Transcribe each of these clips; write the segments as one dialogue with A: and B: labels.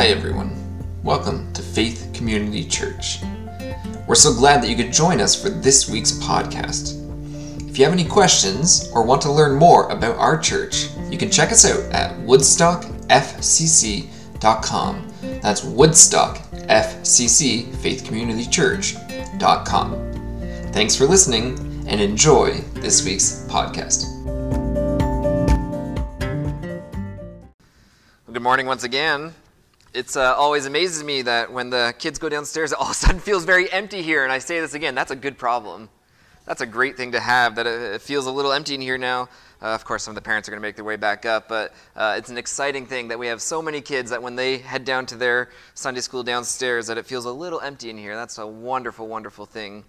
A: Hi, everyone. Welcome to Faith Community Church. We're so glad that you could join us for this week's podcast. If you have any questions or want to learn more about our church, you can check us out at woodstockfcc.com. That's Woodstock FCC Faith Community Church.com. Thanks for listening and enjoy this week's podcast.
B: Good morning once again. It's uh, always amazes me that when the kids go downstairs, it all of a sudden feels very empty here. And I say this again, that's a good problem. That's a great thing to have, that it, feels a little empty in here now. Uh, of course, some of the parents are going to make their way back up, but uh, it's an exciting thing that we have so many kids that when they head down to their Sunday school downstairs, that it feels a little empty in here. That's a wonderful, wonderful thing.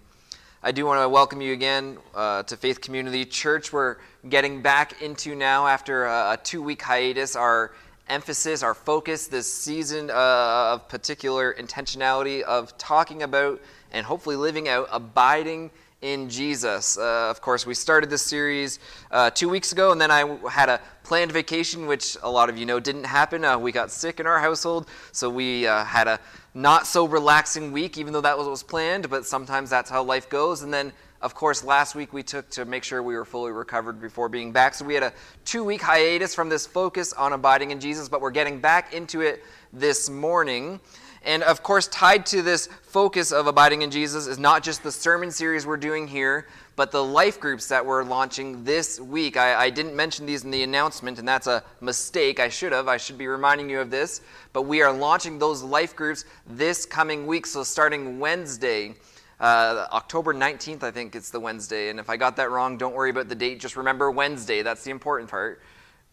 B: I do want to welcome you again uh, to Faith Community Church. We're getting back into now, after a, a two week hiatus, our emphasis, our focus this season uh, of particular intentionality of talking about and hopefully living out abiding in Jesus. Uh, of course, we started this series uh, two weeks ago, and then I had a planned vacation, which a lot of you know didn't happen. Uh, we got sick in our household, so we uh, had a not so relaxing week, even though that was what was planned, but sometimes that's how life goes. And then of course, last week we took to make sure we were fully recovered before being back. So we had a two week hiatus from this focus on abiding in Jesus, but we're getting back into it this morning. And of course, tied to this focus of abiding in Jesus is not just the sermon series we're doing here, but the life groups that we're launching this week. I, I, didn't mention these in the announcement, and that's a mistake. I should have. I should be reminding you of this. But we are launching those life groups this coming week. So starting Wednesday, uh, October 19th, I think it's the Wednesday. And if I got that wrong, don't worry about the date. Just remember Wednesday. That's the important part.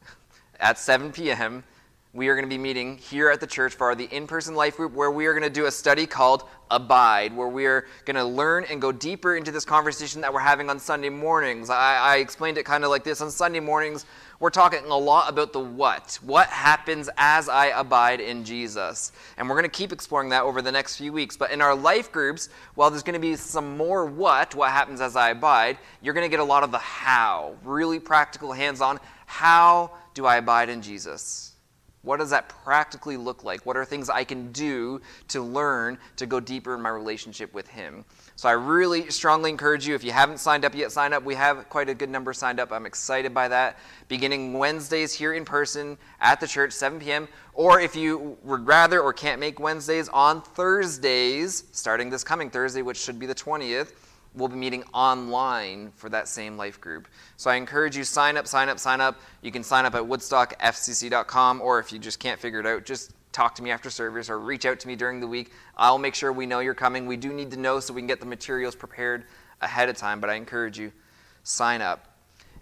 B: At 7 p.m., we are going to be meeting here at the church for the in person life group where we are going to do a study called Abide, where we are going to learn and go deeper into this conversation that we're having on Sunday mornings. I, I explained it kind of like this on Sunday mornings. We're talking a lot about the what. What happens as I abide in Jesus? And we're going to keep exploring that over the next few weeks. But in our life groups, while there's going to be some more what, what happens as I abide, you're going to get a lot of the how, really practical, hands on. How do I abide in Jesus? What does that practically look like? What are things I can do to learn to go deeper in my relationship with Him? So I really strongly encourage you, if you haven't signed up yet, sign up. We have quite a good number signed up. I'm excited by that. Beginning Wednesdays here in person at the church, 7 p.m. Or if you would rather or can't make Wednesdays, on Thursdays, starting this coming Thursday, which should be the 20th, we'll be meeting online for that same life group. So I encourage you sign up, sign up, sign up. You can sign up at woodstockfcc.com or if you just can't figure it out, just talk to me after service or reach out to me during the week. I'll make sure we know you're coming. We do need to know so we can get the materials prepared ahead of time, but I encourage you sign up.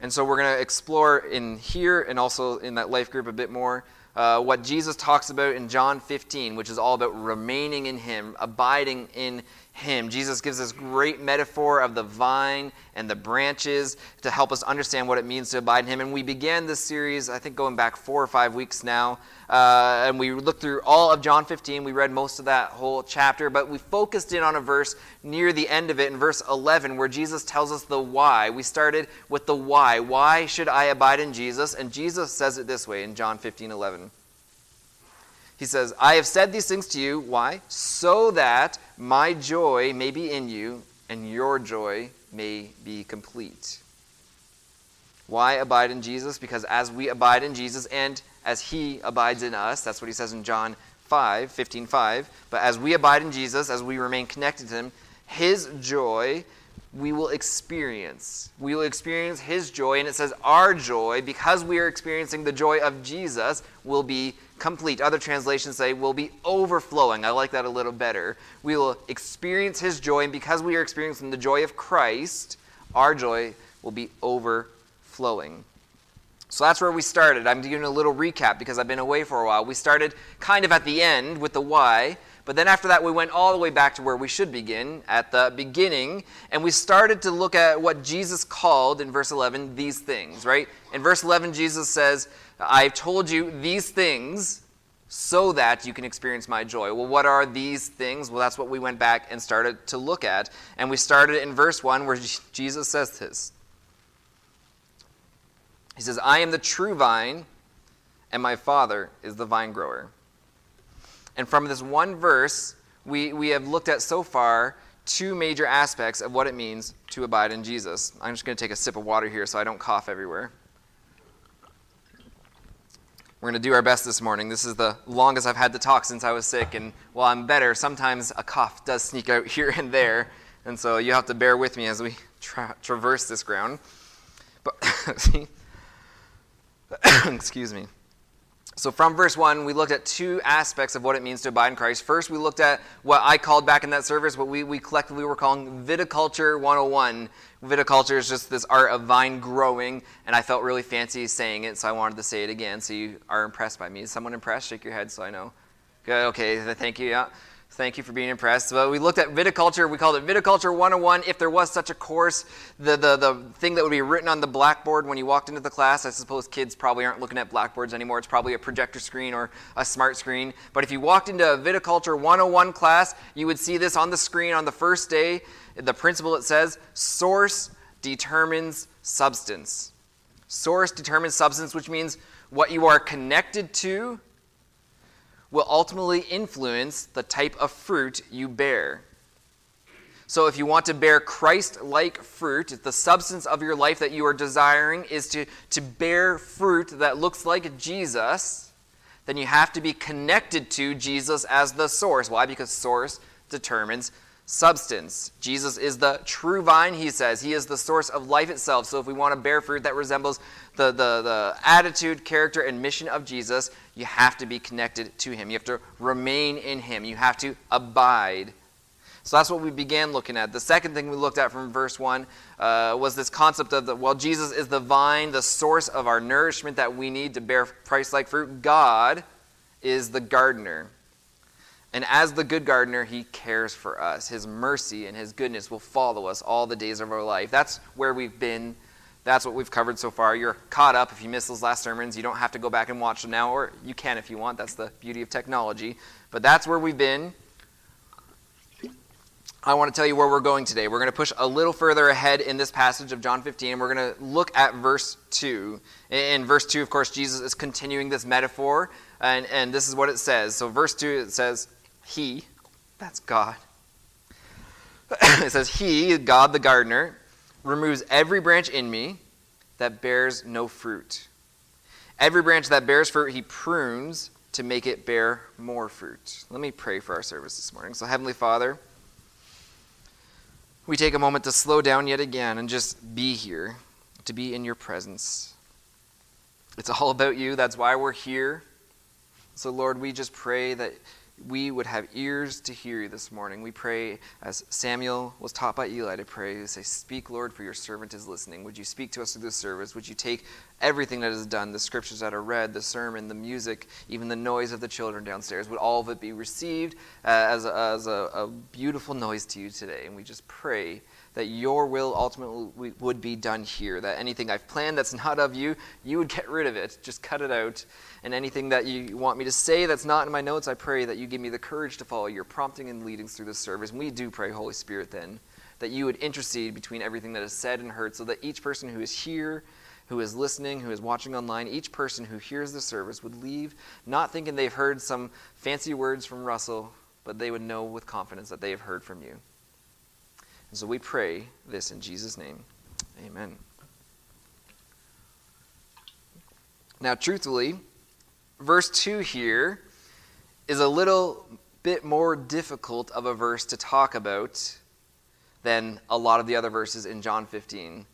B: And so we're going to explore in here and also in that life group a bit more uh, what Jesus talks about in John 15, which is all about remaining in Him, abiding in him. Jesus gives this great metaphor of the vine and the branches to help us understand what it means to abide in Him. And we began this series, I think, going back four or five weeks now. Uh, and we looked through all of John 15. We read most of that whole chapter, but we focused in on a verse near the end of it in verse 11 where Jesus tells us the why. We started with the why. Why should I abide in Jesus? And Jesus says it this way in John 15 11. He says, I have said these things to you. Why? So that my joy may be in you and your joy may be complete. Why abide in Jesus? Because as we abide in Jesus and as he abides in us, that's what he says in John 5, 15, 5. But as we abide in Jesus, as we remain connected to him, his joy we will experience. We will experience his joy, and it says our joy, because we are experiencing the joy of Jesus, will be complete. Other translations say will be overflowing. I like that a little better. We will experience his joy, and because we are experiencing the joy of Christ, our joy will be overflowing. So that's where we started. I'm doing a little recap because I've been away for a while. We started kind of at the end with the why, but then after that, we went all the way back to where we should begin, at the beginning, and we started to look at what Jesus called in verse 11 these things, right? In verse 11, Jesus says, I've told you these things so that you can experience my joy. Well, what are these things? Well, that's what we went back and started to look at. And we started in verse 1 where Jesus says this He says, I am the true vine, and my Father is the vine grower. And from this one verse, we, we have looked at so far two major aspects of what it means to abide in Jesus. I'm just going to take a sip of water here so I don't cough everywhere. We're going to do our best this morning. This is the longest I've had to talk since I was sick, and while I'm better, sometimes a cough does sneak out here and there, and so you have to bear with me as we tra- traverse this ground. But, excuse me. So, from verse 1, we looked at two aspects of what it means to abide in Christ. First, we looked at what I called back in that service, what we, we collectively were calling Viticulture 101. Viticulture is just this art of vine growing, and I felt really fancy saying it, so I wanted to say it again so you are impressed by me. Is someone impressed? Shake your head so I know. Good, okay, thank you. Yeah. Thank you for being impressed. But we looked at viticulture. We called it Viticulture 101. If there was such a course, the, the, the thing that would be written on the blackboard when you walked into the class, I suppose kids probably aren't looking at blackboards anymore. It's probably a projector screen or a smart screen. But if you walked into a Viticulture 101 class, you would see this on the screen on the first day. The principle it says source determines substance. Source determines substance, which means what you are connected to will ultimately influence the type of fruit you bear. So, if you want to bear Christ like fruit, if the substance of your life that you are desiring is to, to bear fruit that looks like Jesus, then you have to be connected to Jesus as the source. Why? Because source determines substance. Jesus is the true vine, he says. He is the source of life itself. So if we want to bear fruit that resembles the, the, the attitude, character, and mission of Jesus, you have to be connected to him. You have to remain in him. You have to abide. So that's what we began looking at. The second thing we looked at from verse 1 uh, was this concept of the, well, Jesus is the vine, the source of our nourishment that we need to bear Christ like fruit. God is the gardener. And as the good gardener, he cares for us. His mercy and his goodness will follow us all the days of our life. That's where we've been. That's what we've covered so far. You're caught up. If you missed those last sermons, you don't have to go back and watch them now, or you can if you want. That's the beauty of technology. But that's where we've been. I want to tell you where we're going today. We're going to push a little further ahead in this passage of John 15, and we're going to look at verse 2. In verse 2, of course, Jesus is continuing this metaphor, and, and this is what it says. So, verse 2, it says, he, that's God. it says, He, God the gardener, removes every branch in me that bears no fruit. Every branch that bears fruit, He prunes to make it bear more fruit. Let me pray for our service this morning. So, Heavenly Father, we take a moment to slow down yet again and just be here, to be in your presence. It's all about you. That's why we're here. So, Lord, we just pray that we would have ears to hear you this morning. We pray, as Samuel was taught by Eli to pray, to say, Speak, Lord, for your servant is listening. Would you speak to us through this service? Would you take everything that is done, the scriptures that are read, the sermon, the music, even the noise of the children downstairs, would all of it be received uh, as, a, as a, a beautiful noise to you today? And we just pray that your will ultimately would be done here. That anything I've planned that's not of you, you would get rid of it. Just cut it out. And anything that you want me to say that's not in my notes, I pray that you give me the courage to follow your prompting and leadings through this service. And we do pray, Holy Spirit, then, that you would intercede between everything that is said and heard so that each person who is here, who is listening, who is watching online, each person who hears the service would leave not thinking they've heard some fancy words from Russell, but they would know with confidence that they have heard from you. And so we pray this in Jesus' name. Amen. Now, truthfully, verse 2 here is a little bit more difficult of a verse to talk about than a lot of the other verses in John 15.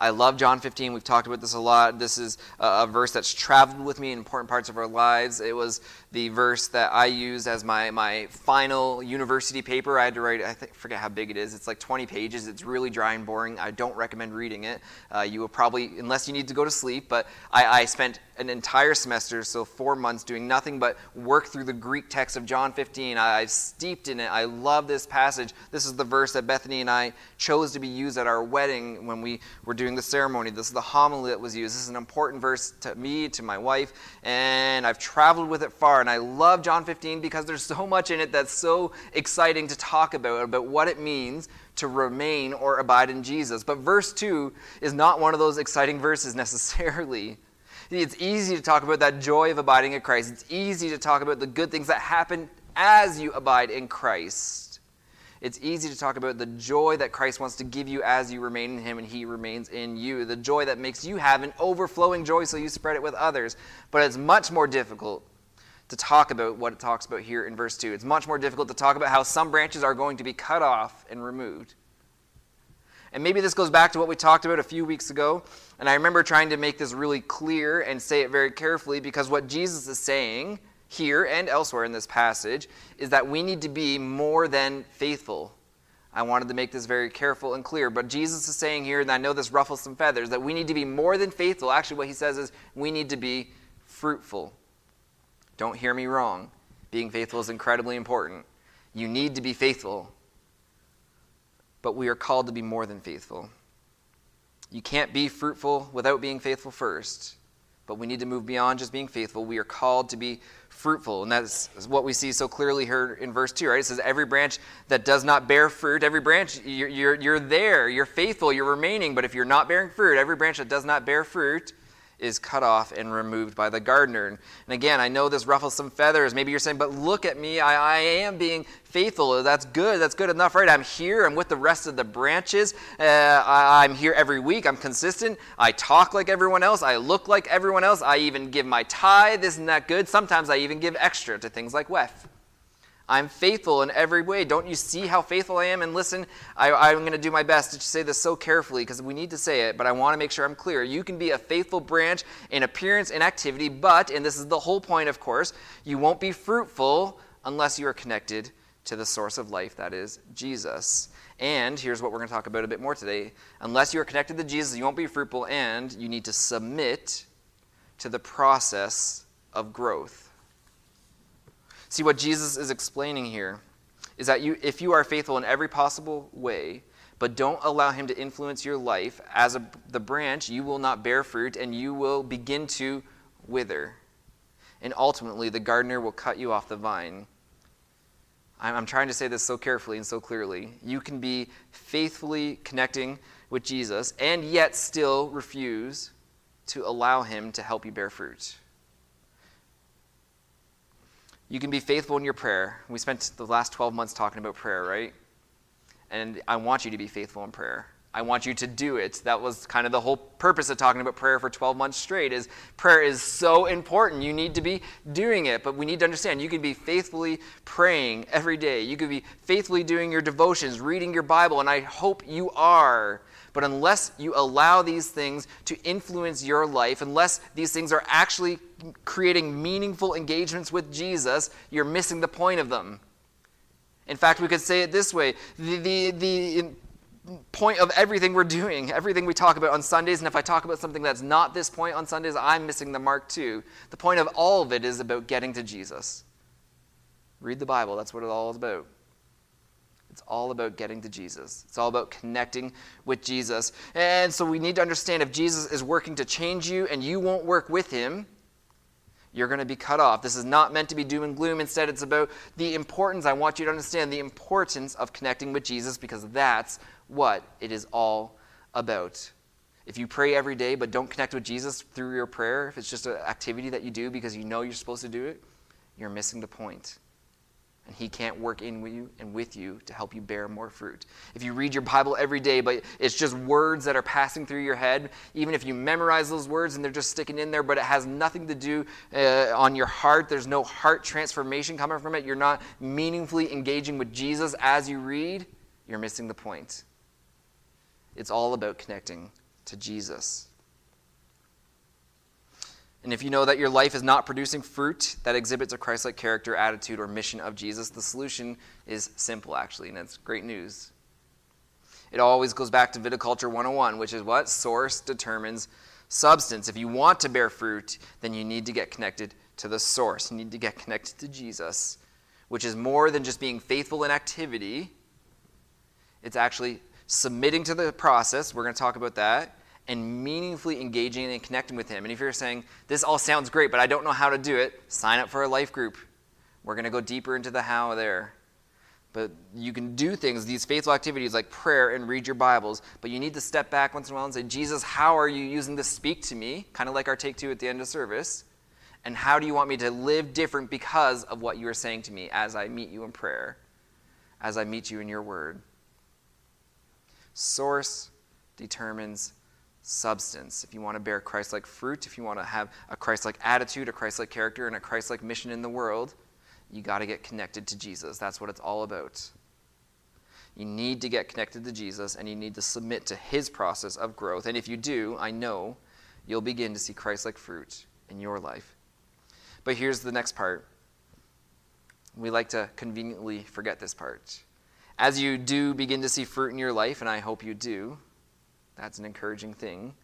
B: I love John 15. We've talked about this a lot. This is a, verse that's traveled with me in important parts of our lives. It was the verse that I used as my, my final university paper. I had to write, I think, forget how big it is. It's like 20 pages. It's really dry and boring. I don't recommend reading it. Uh, you will probably, unless you need to go to sleep, but I, I spent an entire semester, so four months, doing nothing but work through the Greek text of John 15. I, I've steeped in it. I love this passage. This is the verse that Bethany and I chose to be used at our wedding when we were doing the ceremony. This is the homily that was used. This is an important verse to me, to my wife, and I've traveled with it far. And I love John 15 because there's so much in it that's so exciting to talk about, about what it means to remain or abide in Jesus. But verse 2 is not one of those exciting verses necessarily. It's easy to talk about that joy of abiding in Christ. It's easy to talk about the good things that happen as you abide in Christ. It's easy to talk about the joy that Christ wants to give you as you remain in Him and He remains in you. The joy that makes you have an overflowing joy so you spread it with others. But it's much more difficult to talk about what it talks about here in verse 2. It's much more difficult to talk about how some branches are going to be cut off and removed. And maybe this goes back to what we talked about a few weeks ago. And I remember trying to make this really clear and say it very carefully because what Jesus is saying here and elsewhere in this passage is that we need to be more than faithful. I wanted to make this very careful and clear. But Jesus is saying here, and I know this ruffles some feathers, that we need to be more than faithful. Actually, what he says is we need to be fruitful. Don't hear me wrong. Being faithful is incredibly important. You need to be faithful, but we are called to be more than faithful. You can't be fruitful without being faithful first, but we need to move beyond just being faithful. We are called to be fruitful, and that's what we see so clearly here in verse 2, right? It says, Every branch that does not bear fruit, every branch, you're, you're, you're there, you're faithful, you're remaining, but if you're not bearing fruit, every branch that does not bear fruit, is cut off and removed by the gardener. And again, I know this ruffles some feathers. Maybe you're saying, but look at me. I, I am being faithful. That's good. That's good enough, right? I'm here. I'm with the rest of the branches. Uh, I, I'm here every week. I'm consistent. I talk like everyone else. I look like everyone else. I even give my tithe. Isn't that good? Sometimes I even give extra to things like WEF. I'm faithful in every way. Don't you see how faithful I am? And listen, I, am going to do my best to say this so carefully because we need to say it, but I want to make sure I'm clear. You can be a faithful branch in appearance and activity, but, and this is the whole point, of course, you won't be fruitful unless you are connected to the source of life, that is Jesus. And here's what we're going to talk about a bit more today. Unless you are connected to Jesus, you won't be fruitful, and you need to submit to the process of growth. See, what Jesus is explaining here is that you, if you are faithful in every possible way, but don't allow him to influence your life as a, the branch, you will not bear fruit and you will begin to wither. And ultimately, the gardener will cut you off the vine. I'm, I'm trying to say this so carefully and so clearly. You can be faithfully connecting with Jesus and yet still refuse to allow him to help you bear fruit. You can be faithful in your prayer. We spent the last 12 months talking about prayer, right? And I want you to be faithful in prayer. I want you to do it. That was kind of the whole purpose of talking about prayer for 12 months straight is prayer is so important. You need to be doing it, but we need to understand you can be faithfully praying every day. You could be faithfully doing your devotions, reading your Bible, and I hope you are. But unless you allow these things to influence your life, unless these things are actually creating meaningful engagements with Jesus, you're missing the point of them. In fact, we could say it this way the, the, the point of everything we're doing, everything we talk about on Sundays, and if I talk about something that's not this point on Sundays, I'm missing the mark too. The point of all of it is about getting to Jesus. Read the Bible, that's what it all is about. It's all about getting to Jesus. It's all about connecting with Jesus. And so we need to understand if Jesus is working to change you and you won't work with him, you're going to be cut off. This is not meant to be doom and gloom. Instead, it's about the importance. I want you to understand the importance of connecting with Jesus because that's what it is all about. If you pray every day but don't connect with Jesus through your prayer, if it's just an activity that you do because you know you're supposed to do it, you're missing the point and he can't work in you and with you to help you bear more fruit. If you read your Bible every day, but it's just words that are passing through your head, even if you memorize those words and they're just sticking in there, but it has nothing to do uh, on your heart, there's no heart transformation coming from it, you're not meaningfully engaging with Jesus as you read, you're missing the point. It's all about connecting to Jesus. And if you know that your life is not producing fruit that exhibits a Christ like character, attitude, or mission of Jesus, the solution is simple, actually, and it's great news. It always goes back to Viticulture 101, which is what? Source determines substance. If you want to bear fruit, then you need to get connected to the source. You need to get connected to Jesus, which is more than just being faithful in activity, it's actually submitting to the process. We're going to talk about that and meaningfully engaging and connecting with Him. And if you're saying, this all sounds great, but I don't know how to do it, sign up for a life group. We're going to go deeper into the how there. But you can do things, these faithful activities like prayer and read your Bibles, but you need to step back once in a while and say, Jesus, how are you using this speak to me? Kind of like our take two at the end of service. And how do you want me to live different because of what you are saying to me as I meet you in prayer, as I meet you in your word? Source determines substance. If you want to bear Christ like fruit, if you want to have a Christ like attitude, a Christ like character, and a Christ like mission in the world, you got to get connected to Jesus. That's what it's all about. You need to get connected to Jesus and you need to submit to his process of growth. And if you do, I know you'll begin to see Christ like fruit in your life. But here's the next part. We like to conveniently forget this part. As you do begin to see fruit in your life, and I hope you do, that's an encouraging thing.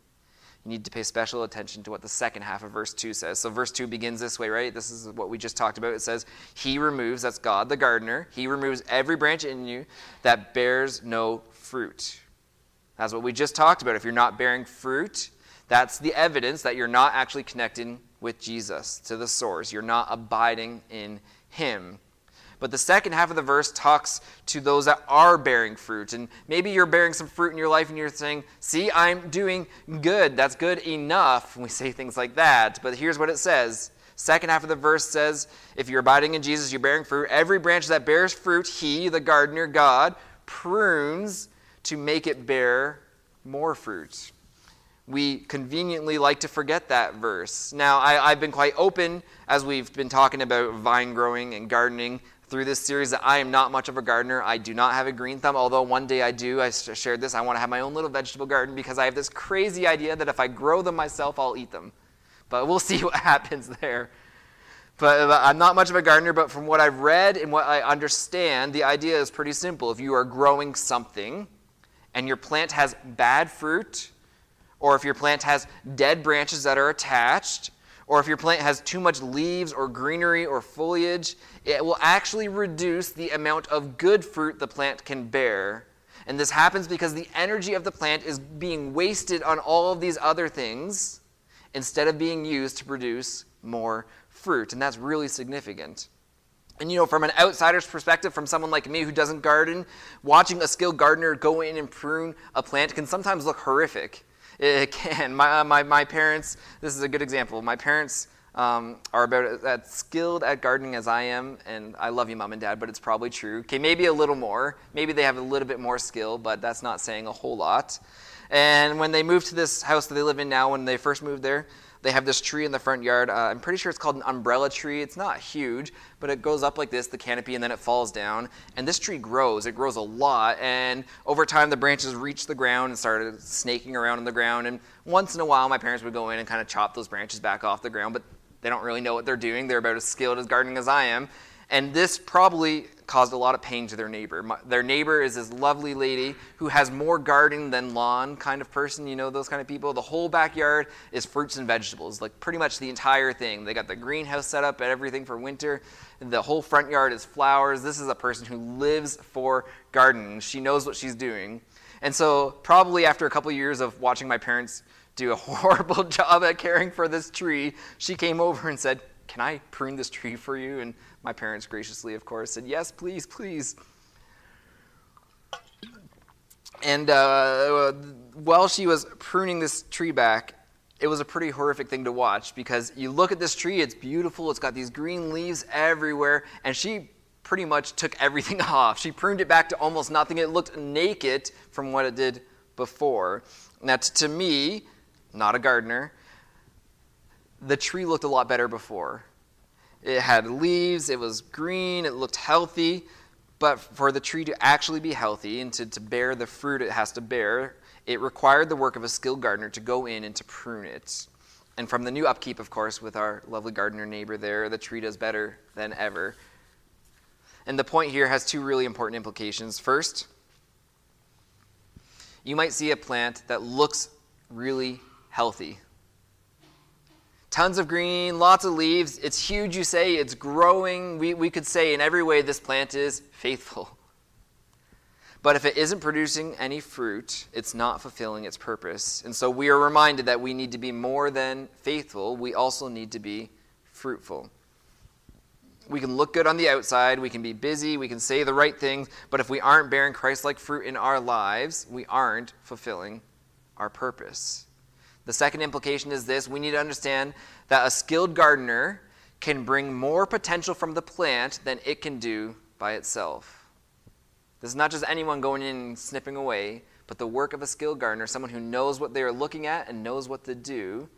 B: You need to pay special attention to what the second half of verse 2 says. So, verse 2 begins this way, right? This is what we just talked about. It says, He removes, that's God the gardener, He removes every branch in you that bears no fruit. That's what we just talked about. If you're not bearing fruit, that's the evidence that you're not actually connecting with Jesus, to the source. You're not abiding in Him. But the second half of the verse talks to those that are bearing fruit. And maybe you're bearing some fruit in your life and you're saying, See, I'm doing good. That's good enough. And we say things like that. But here's what it says. Second half of the verse says, If you're abiding in Jesus, you're bearing fruit. Every branch that bears fruit, He, the gardener, God, prunes to make it bear more fruit we conveniently like to forget that verse. Now, I, have been quite open as we've been talking about vine growing and gardening through this series that I am not much of a gardener. I do not have a green thumb, although one day I do. I shared this. I want to have my own little vegetable garden because I have this crazy idea that if I grow them myself, I'll eat them. But we'll see what happens there. But I'm not much of a gardener, but from what I've read and what I understand, the idea is pretty simple. If you are growing something and your plant has bad fruit, or if your plant has dead branches that are attached, or if your plant has too much leaves or greenery or foliage, it will actually reduce the amount of good fruit the plant can bear. And this happens because the energy of the plant is being wasted on all of these other things instead of being used to produce more fruit. And that's really significant. And you know, from an outsider's perspective, from someone like me who doesn't garden, watching a skilled gardener go in and prune a plant can sometimes look horrific. It can. My, uh, my, my parents, this is a good example. My parents um, are about as skilled at gardening as I am, and I love you, mom and dad, but it's probably true. Okay, maybe a little more. Maybe they have a little bit more skill, but that's not saying a whole lot. And when they moved to this house that they live in now, when they first moved there, they have this tree in the front yard. Uh, I'm pretty sure it's called an umbrella tree. It's not huge, but it goes up like this, the canopy, and then it falls down. And this tree grows. It grows a lot. And over time, the branches reached the ground and started snaking around in the ground. And once in a while, my parents would go in and kind of chop those branches back off the ground, but they don't really know what they're doing. They're about as skilled as gardening as I am. And this probably caused a lot of pain to their neighbor. Their neighbor is this lovely lady who has more garden than lawn kind of person. You know, those kind of people. The whole backyard is fruits and vegetables, like pretty much the entire thing. They got the greenhouse set up and everything for winter. The whole front yard is flowers. This is a person who lives for gardening. She knows what she's doing. And so, probably after a couple years of watching my parents do a horrible job at caring for this tree, she came over and said, Can I prune this tree for you? And my parents graciously, of course, said, Yes, please, please. And uh, while she was pruning this tree back, it was a pretty horrific thing to watch because you look at this tree, it's beautiful, it's got these green leaves everywhere, and she pretty much took everything off. She pruned it back to almost nothing. It looked naked from what it did before. Now, to me, not a gardener, the tree looked a lot better before. It had leaves, it was green, it looked healthy. But for the tree to actually be healthy and to, to bear the fruit it has to bear, it required the work of a skilled gardener to go in and to prune it. And from the new upkeep, of course, with our lovely gardener neighbor there, the tree does better than ever. And the point here has two really important implications. First, you might see a plant that looks really healthy tons of green, lots of leaves. It's huge, you say. It's growing. We, we could say in every way this plant is faithful. But if it isn't producing any fruit, it's not fulfilling its purpose. And so we are reminded that we need to be more than faithful. We also need to be fruitful. We can look good on the outside, we can be busy, we can say the right things, but if we aren't bearing Christ like fruit in our lives, we aren't fulfilling our purpose. The second implication is this we need to understand that a skilled gardener can bring more potential from the plant than it can do by itself. This is not just anyone going in and snipping away, but the work of a skilled gardener, someone who knows what they are looking at and knows what to do.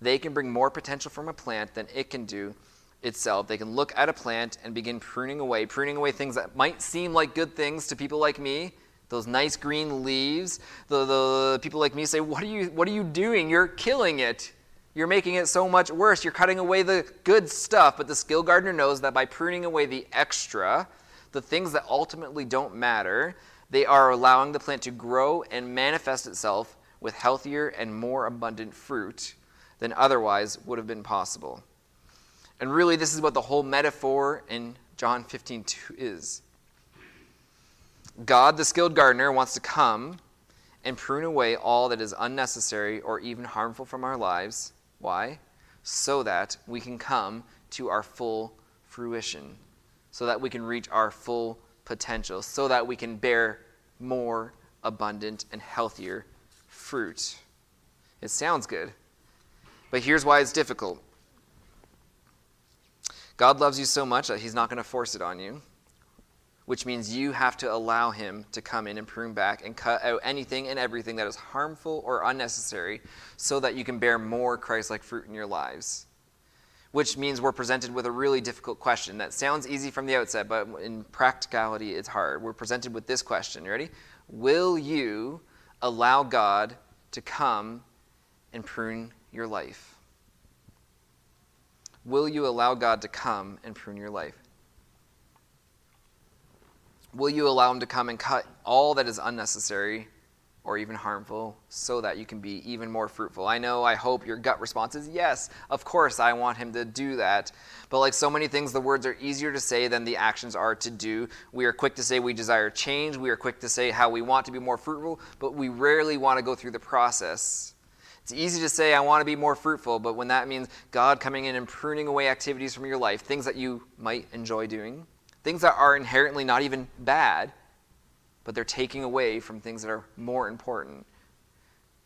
B: They can bring more potential from a plant than it can do itself. They can look at a plant and begin pruning away, pruning away things that might seem like good things to people like me. Those nice green leaves. The, the people like me say, what are, you, what are you doing? You're killing it. You're making it so much worse. You're cutting away the good stuff. But the skill gardener knows that by pruning away the extra, the things that ultimately don't matter, they are allowing the plant to grow and manifest itself with healthier and more abundant fruit than otherwise would have been possible. And really, this is what the whole metaphor in John 15 2 is. God, the skilled gardener, wants to come and prune away all that is unnecessary or even harmful from our lives. Why? So that we can come to our full fruition, so that we can reach our full potential, so that we can bear more abundant and healthier fruit. It sounds good, but here's why it's difficult God loves you so much that He's not going to force it on you, which means you have to allow Him to come in and prune back and cut out anything and everything that is harmful or unnecessary so that you can bear more Christ like fruit in your lives. Which means we're presented with a really difficult question that sounds easy from the outset, but in practicality, it's hard. We're presented with this question. You ready? Will you allow God to come and prune your life? Will you allow God to come and prune your life? Will you allow Him to come and cut all that is unnecessary or even harmful so that you can be even more fruitful? I know, I hope your gut response is yes, of course, I want Him to do that. But like so many things, the words are easier to say than the actions are to do. We are quick to say we desire change, we are quick to say how we want to be more fruitful, but we rarely want to go through the process. It's easy to say, I want to be more fruitful, but when that means God coming in and pruning away activities from your life, things that you might enjoy doing, things that are inherently not even bad, but they're taking away from things that are more important.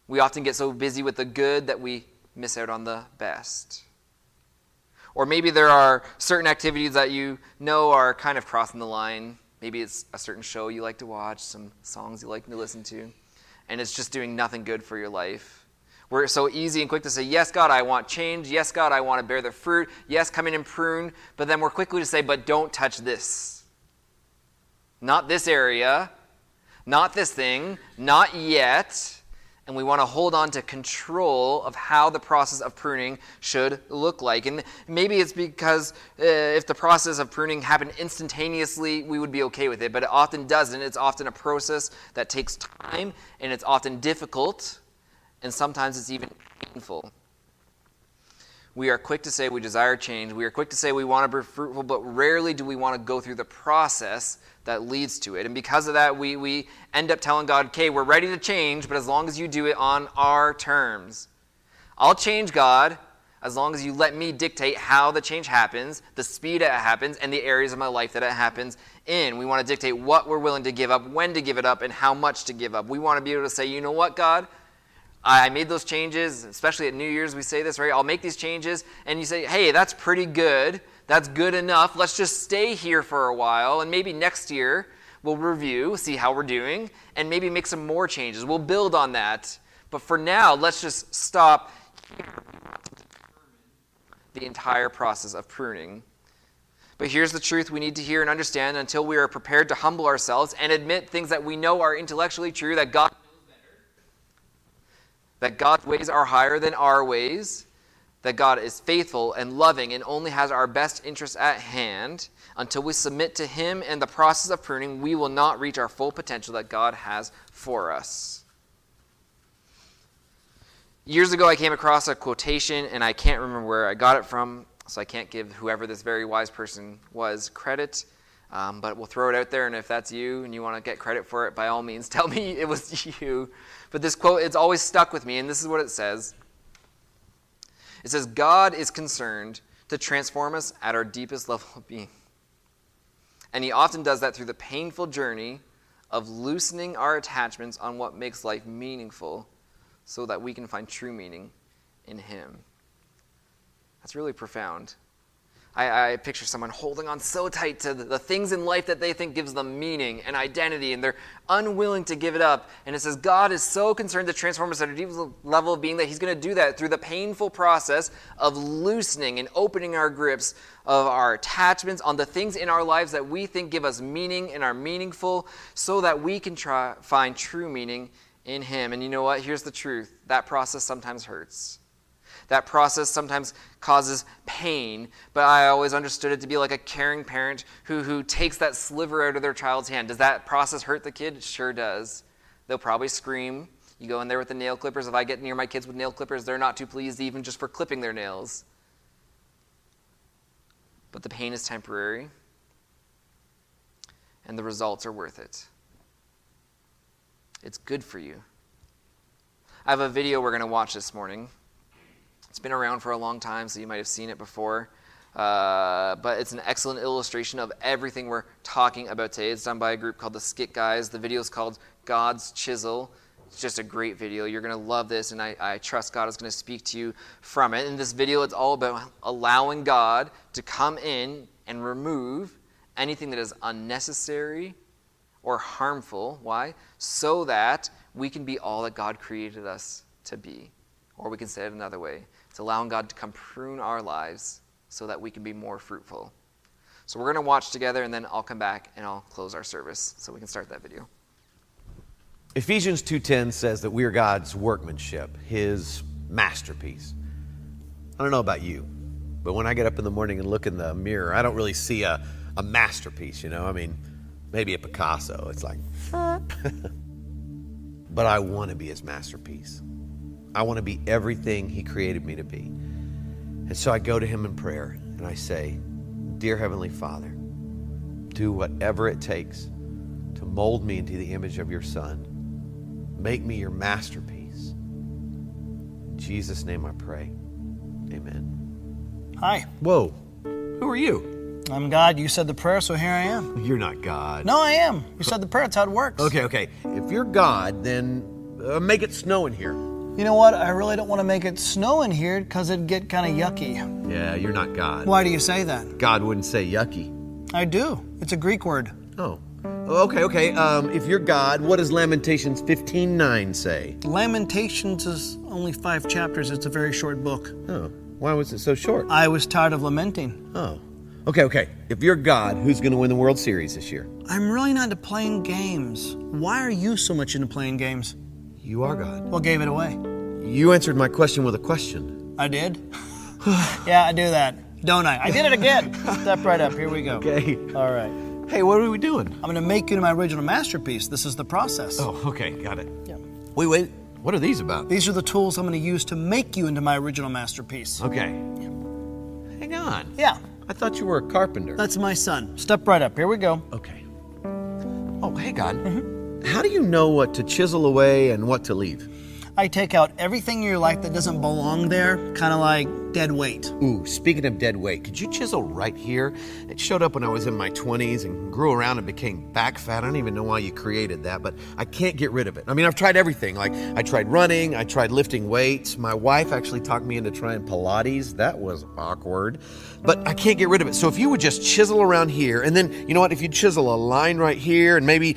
B: We often get so busy with the good that we miss out on the best. Or maybe there are certain activities that you know are kind of crossing the line. Maybe it's a certain show you like to watch, some songs you like to listen to, and it's just doing nothing good for your life. We're so easy and quick to say, Yes, God, I want change. Yes, God, I want to bear the fruit. Yes, come in and prune. But then we're quickly to say, But don't touch this. Not this area. Not this thing. Not yet. And we want to hold on to control of how the process of pruning should look like. And maybe it's because uh, if the process of pruning happened instantaneously, we would be okay with it. But it often doesn't. It's often a process that takes time and it's often difficult and sometimes it's even painful. We are quick to say we desire change. We are quick to say we want to be fruitful, but rarely do we want to go through the process that leads to it. And because of that, we, we end up telling God, okay, we're ready to change, but as long as you do it on our terms. I'll change, God, as long as you let me dictate how the change happens, the speed it happens, and the areas of my life that it happens in. We want to dictate what we're willing to give up, when to give it up, and how much to give up. We want to be able to say, you know what, God? I made those changes, especially at New Year's, we say this, right? I'll make these changes, and you say, hey, that's pretty good. That's good enough. Let's just stay here for a while, and maybe next year we'll review, see how we're doing, and maybe make some more changes. We'll build on that. But for now, let's just stop the entire process of pruning. But here's the truth we need to hear and understand until we are prepared to humble ourselves and admit things that we know are intellectually true, that God that God's ways are higher than our ways, that God is faithful and loving and only has our best interests at hand, until we submit to Him and the process of pruning, we will not reach our full potential that God has for us. Years ago, I came across a quotation, and I can't remember where I got it from, so I can't give whoever this very wise person was credit. Um, but we'll throw it out there, and if that's you and you want to get credit for it, by all means, tell me it was you. But this quote, it's always stuck with me, and this is what it says It says, God is concerned to transform us at our deepest level of being. And He often does that through the painful journey of loosening our attachments on what makes life meaningful so that we can find true meaning in Him. That's really profound. I, I, picture someone holding on so tight to the, the, things in life that they think gives them meaning and identity, and they're unwilling to give it up. And it says God is so concerned to transform us at a deep level of being that He's going to do that through the painful process of loosening and opening our grips of our attachments on the things in our lives that we think give us meaning and are meaningful, so that we can try, find true meaning in Him. And you know what? Here's the truth that process sometimes hurts. That process sometimes causes pain, but I always understood it to be like a caring parent who, who takes that sliver out of their child's hand. Does that process hurt the kid? It sure does. They'll probably scream. You go in there with the nail clippers. If I get near my kids with nail clippers, they're not too pleased even just for clipping their nails. But the pain is temporary, and the results are worth it. It's good for you. I have a video we're going to watch this morning. It's been around for a long time, so you might have seen it before. Uh, but it's an excellent illustration of everything we're talking about today. It's done by a group called the Skit Guys. The video is called God's Chisel. It's just a great video. You're going to love this, and I, I trust God is going to speak to you from it. In this video, it's all about allowing God to come in and remove anything that is unnecessary or harmful. Why? So that we can be all that God created us to be. Or we can say it another way allowing God to come prune our lives so that we can be more fruitful. So we're going to watch together, and then I'll come back and I'll close our service so we can start that video.
C: Ephesians 2:10 says that we are God's workmanship, his masterpiece. I don't know about you, but when I get up in the morning and look in the mirror, I don't really see a, a masterpiece, you know? I mean, maybe a Picasso. It's like but I want to be his masterpiece. I want to be everything He created me to be. And so I go to Him in prayer and I say, Dear Heavenly Father, do whatever it takes to mold me into the image of your Son. Make me your masterpiece. In Jesus' name I pray. Amen.
D: Hi.
C: Whoa. Who are you?
D: I'm God. You said the prayer, so here I am.
C: You're not God.
D: No, I am. You said the prayer. That's how it works.
C: Okay, okay. If you're God, then uh, make it snow in here.
D: You know what? I really don't want to make it snow in here because it'd get kind of yucky.
C: Yeah, you're not God.
D: Why do you say that?
C: God wouldn't say yucky.
D: I do. It's a Greek word.
C: Oh. Okay, okay. Um, if you're God, what does Lamentations 15:9 say?
D: Lamentations is only five chapters. It's a very short book.
C: Oh. Why was it so short?
D: I was tired of lamenting.
C: Oh. Okay, okay. If you're God, who's going to win the World Series this year?
D: I'm really not into playing games. Why are you so much into playing games?
C: You are God.
D: What gave it away?
C: You answered my question with a question.
D: I did? yeah, I do that, don't I? I did it again. Step right up. Here we go.
C: Okay.
D: All right.
C: Hey, what are we doing?
D: I'm going to make you into my original masterpiece. This is the process.
C: Oh, okay. Got it.
D: Yeah.
C: Wait, wait. What are these about?
D: These are the tools I'm going to use to make you into my original masterpiece.
C: Okay. Hang on.
D: Yeah.
C: I thought you were a carpenter.
D: That's my son. Step right up. Here we go.
C: Okay. Oh, hey, God. How do you know what to chisel away and what to leave?
D: I take out everything in your life that doesn't belong there, kind of like dead weight.
C: Ooh, speaking of dead weight, could you chisel right here? It showed up when I was in my 20s and grew around and became back fat. I don't even know why you created that, but I can't get rid of it. I mean, I've tried everything. Like, I tried running, I tried lifting weights. My wife actually talked me into trying Pilates. That was awkward, but I can't get rid of it. So if you would just chisel around here, and then, you know what, if you chisel a line right here and maybe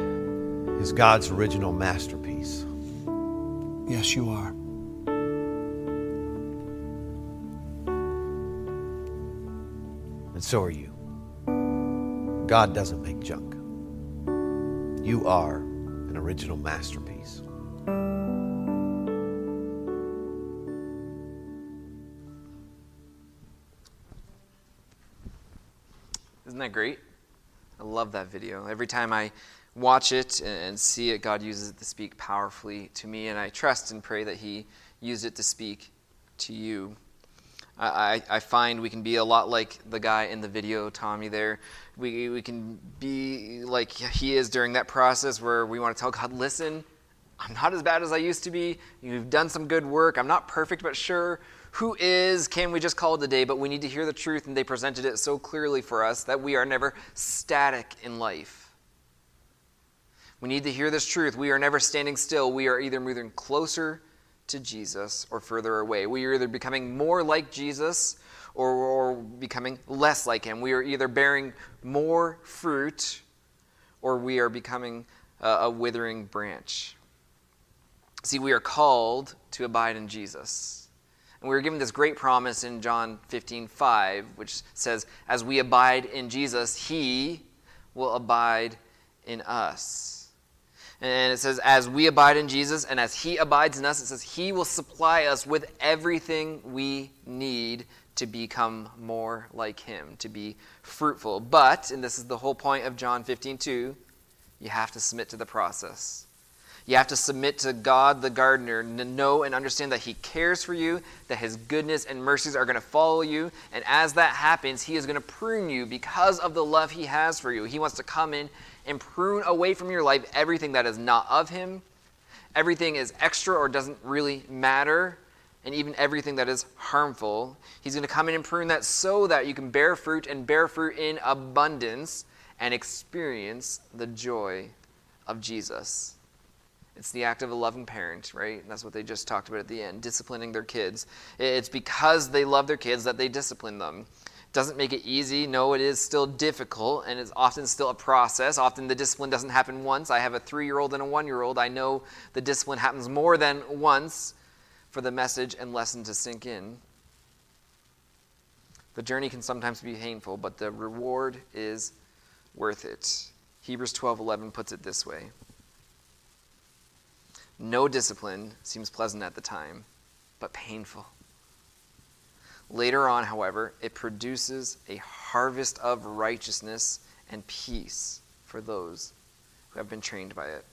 C: is God's original masterpiece.
D: Yes, you are.
C: And so are you. God doesn't make junk. You are an original masterpiece.
B: Isn't that great? I love that video. Every time I watch it and see it, God uses it to speak powerfully to me, and I trust and pray that He used it to speak to you. I, I find we can be a lot like the guy in the video, Tommy, there. We, we can be like he is during that process where we want to tell God, listen, I'm not as bad as I used to be. You've done some good work. I'm not perfect, but sure. Who is? Can we just call it a day? But we need to hear the truth, and they presented it so clearly for us that we are never static in life. We need to hear this truth. We are never standing still. We are either moving closer to Jesus or further away. We are either becoming more like Jesus or, or becoming less like him. We are either bearing more fruit or we are becoming a, a withering branch. See, we are called to abide in Jesus. And we were given this great promise in John 15, 5, which says, As we abide in Jesus, he will abide in us. And it says, As we abide in Jesus and as he abides in us, it says, He will supply us with everything we need to become more like him, to be fruitful. But, and this is the whole point of John 15, 2, you have to submit to the process. You have to submit to God, the gardener, know and understand that He cares for you, that His goodness and mercies are going to follow you. And as that happens, He is going to prune you because of the love He has for you. He wants to come in and prune away from your life everything that is not of Him, everything is extra or doesn't really matter, and even everything that is harmful. He's going to come in and prune that so that you can bear fruit and bear fruit in abundance and experience the joy of Jesus. It's the act of a loving parent, right? And that's what they just talked about at the end, disciplining their kids. It's because they love their kids that they discipline them. Doesn't make it easy. No, it is still difficult, and it's often still a process. Often the discipline doesn't happen once. I have a three year old and a one year old. I know the discipline happens more than once for the message and lesson to sink in. The journey can sometimes be painful, but the reward is worth it. Hebrews 12:11 puts it this way. No discipline seems pleasant at the time, but painful. Later on, however, it produces a harvest of righteousness and peace for those who have been trained by it.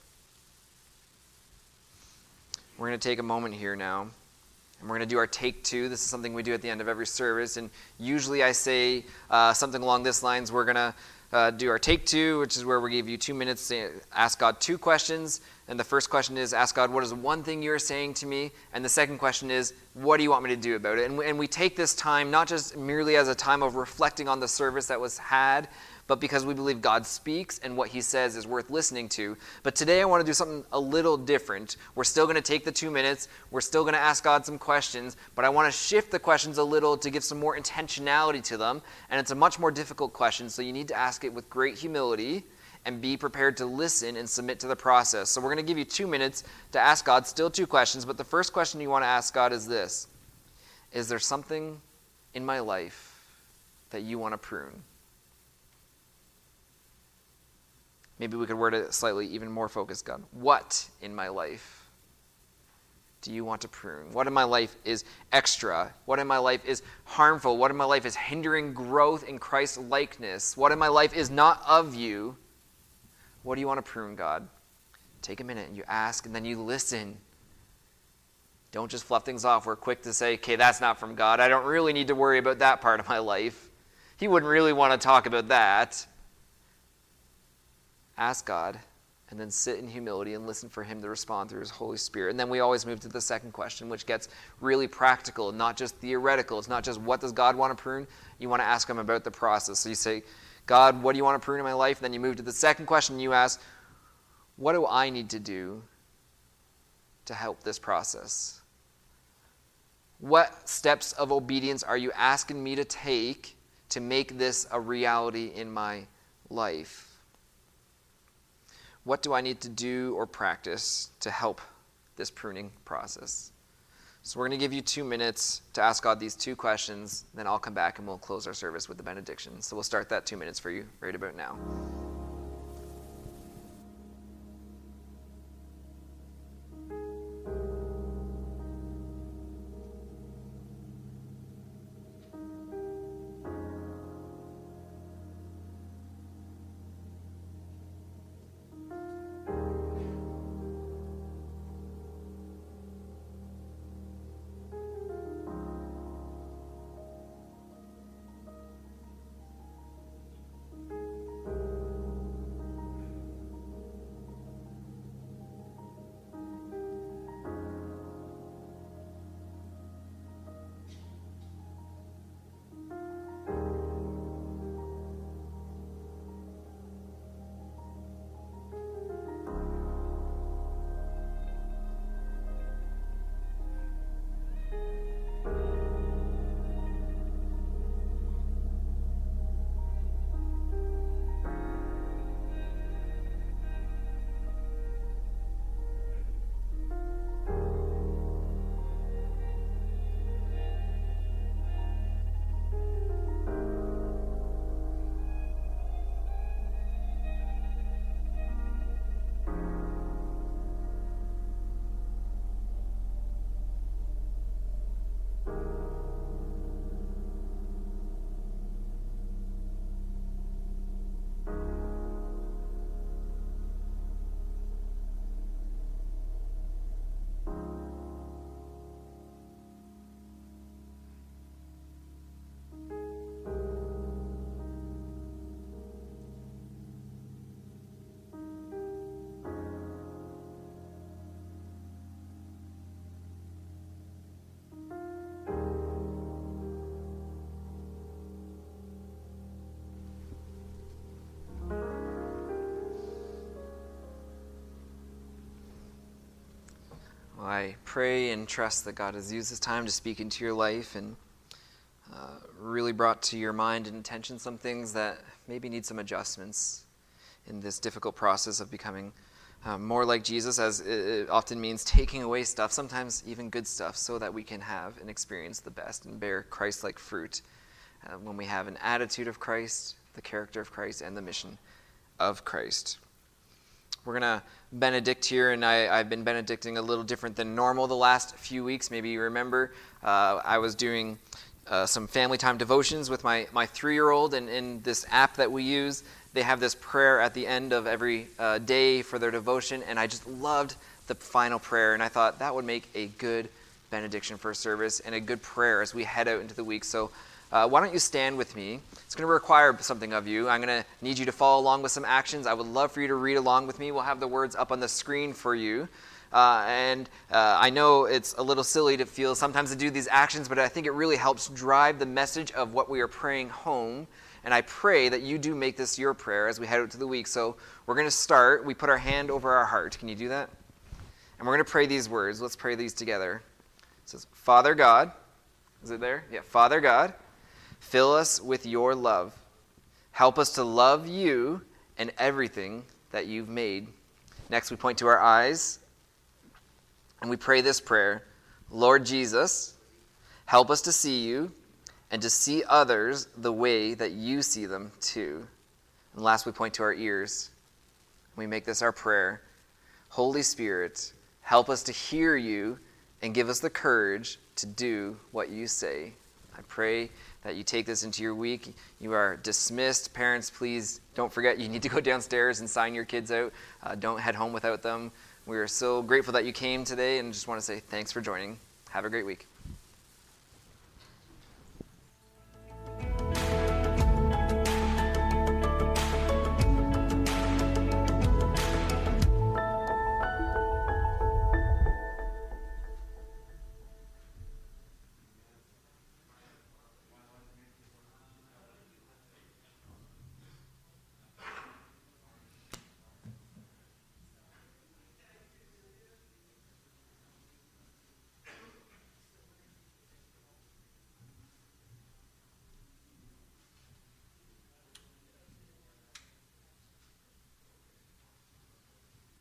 B: We're going to take a moment here now, and we're going to do our take two. This is something we do at the end of every service, and usually I say uh, something along this lines. We're going to uh, do our take two, which is where we give you two minutes to ask God two questions. And the first question is, ask God, what is one thing you're saying to me? And the second question is, what do you want me to do about it? And, and we take this time not just merely as a time of reflecting on the service that was had, but because we believe God speaks and what he says is worth listening to. But today I want to do something a little different. We're still going to take the two minutes, we're still going to ask God some questions, but I want to shift the questions a little to give some more intentionality to them. And it's a much more difficult question, so you need to ask it with great humility and be prepared to listen and submit to the process. So we're going to give you two minutes to ask God, still two questions, but the first question you want to ask God is this Is there something in my life that you want to prune? Maybe we could word it slightly even more focused, God. What in my life do you want to prune? What in my life is extra? What in my life is harmful? What in my life is hindering growth in Christ's likeness? What in my life is not of you? What do you want to prune, God? Take a minute and you ask, and then you listen. Don't just fluff things off. We're quick to say, okay, that's not from God. I don't really need to worry about that part of my life. He wouldn't really want to talk about that ask God, and then sit in humility and listen for Him to respond through His Holy Spirit. And then we always move to the second question, which gets really practical, not just theoretical. It's not just what does God want to prune. You want to ask Him about the process. So you say, God, what do you want to prune in my life? And then you move to the second question, and you ask, what do I need to do to help this process? What steps of obedience are you asking me to take to make this a reality in my life? What do I need to do or practice to help this pruning process? So, we're going to give you two minutes to ask God these two questions. Then I'll come back and we'll close our service with the benediction. So, we'll start that two minutes for you right about now. I pray and trust that God has used this time to speak into your life and uh, really brought to your mind and attention some things that maybe need some adjustments in this difficult process of becoming um, more like Jesus, as it often means taking away stuff, sometimes even good stuff, so that we can have and experience the best and bear Christ like fruit uh, when we have an attitude of Christ, the character of Christ, and the mission of Christ. We're going to benedict here, and I, have been benedicting a little different than normal the last few weeks. Maybe you remember uh, I was doing uh, some family time devotions with my, my three year old, and in this app that we use, they have this prayer at the end of every uh, day for their devotion, and I just loved the final prayer, and I thought that would make a good benediction for service and a good prayer as we head out into the week. So uh, why don't you stand with me? It's going to require something of you. I'm going to need you to follow along with some actions. I would love for you to read along with me. We'll have the words up on the screen for you. Uh, and uh, I know it's a little silly to feel sometimes to do these actions, but I think it really helps drive the message of what we are praying home. And I pray that you do make this your prayer as we head out to the week. So we're going to start. We put our hand over our heart. Can you do that? And we're going to pray these words. Let's pray these together. It says, Father God. Is it there? Yeah, Father God. Fill us with your love. Help us to love you and everything that you've made. Next, we point to our eyes and we pray this prayer Lord Jesus, help us to see you and to see others the way that you see them too. And last, we point to our ears. We make this our prayer Holy Spirit, help us to hear you and give us the courage to do what you say. I pray that you take this into your week. You are dismissed. Parents, please don't forget you need to go downstairs and sign your kids out. Uh, don't head home without them. We are so grateful that you came today and just want to say thanks for joining. Have a great week.